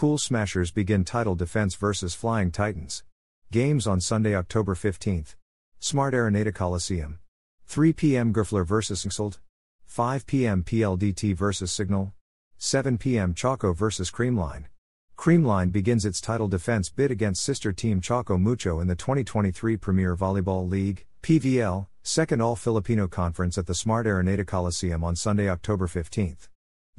Cool Smashers begin title defense versus Flying Titans. Games on Sunday, October 15th. Smart Araneta Coliseum. 3 p.m. Gerflor versus Nxled. 5 p.m. PLDT versus Cignal. 7 p.m. Choco versus Creamline. Creamline begins its title defense bid against sister team Choco Mucho in the 2023 Premier Volleyball League, PVL, second All Filipino Conference at the Smart Araneta Coliseum on Sunday, October 15th.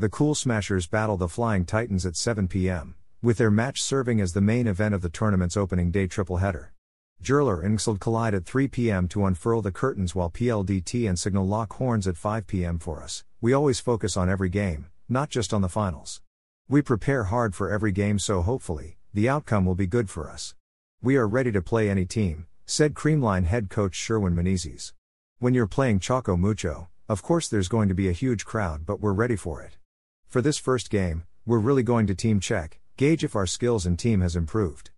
The Cool Smashers battle the Flying Titans at 7 p.m., with their match serving as the main event of the tournament's opening day triple header. Gerflor and Nxled collide at 3 p.m. to unfurl the curtains while PLDT and Cignal lock horns at 5 p.m. for us. We always focus on every game, not just on the finals. We prepare hard for every game so hopefully, the outcome will be good for us. We are ready to play any team, said Creamline head coach Sherwin Meneses. When you're playing Choco Mucho, of course there's going to be a huge crowd, but we're ready for it. For this first game, we're really going to team check, gauge if our skills and team has improved.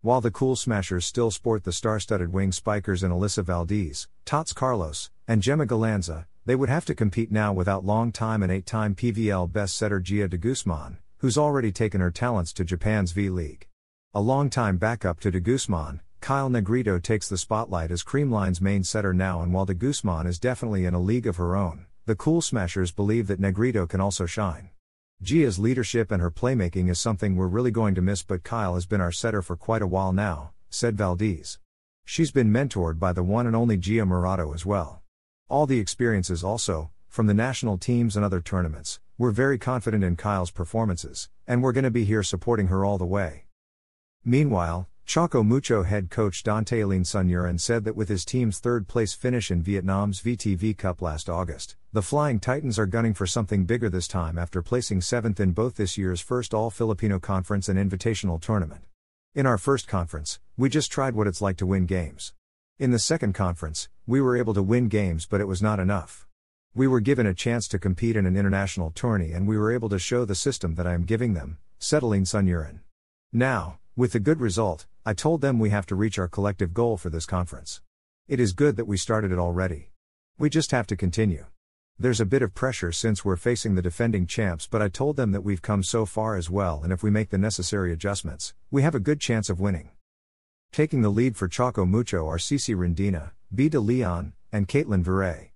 While the Cool Smashers still sport the star studded wing spikers and Alyssa Valdez, Tots Carlos, and Jema Galanza, they would have to compete now without long time and eight time PVL best setter Jia de Guzman, who's already taken her talents to Japan's V League. A long-time backup to de Guzman, Kyle Negrito takes the spotlight as Creamline's main setter now, and while de Guzman is definitely in a league of her own, the Cool Smashers believe that Negrito can also shine. Jia's leadership and her playmaking is something we're really going to miss, but Kyle has been our setter for quite a while now, said Valdez. She's been mentored by the one and only Jia Morado as well. All the experiences also, from the national teams and other tournaments, we're very confident in Kyle's performances, and we're going to be here supporting her all the way. Meanwhile, Choco Mucho head coach Dante Alinsunurin said that with his team's third place finish in Vietnam's VTV Cup last August, the Flying Titans are gunning for something bigger this time after placing seventh in both this year's first All Filipino Conference and Invitational Tournament. In our first conference, we just tried what it's like to win games. In the second conference, we were able to win games, but it was not enough. We were given a chance to compete in an international tourney and we were able to show the system that I am giving them, settling Sunyuran. Now, with the good result, I told them we have to reach our collective goal for this conference. It is good that we started it already. We just have to continue. There's a bit of pressure since we're facing the defending champs, but I told them that we've come so far as well, and if we make the necessary adjustments, we have a good chance of winning. Taking the lead for Choco Mucho are Sisi Rondina, Bea De Leon, and Caitlin Viray.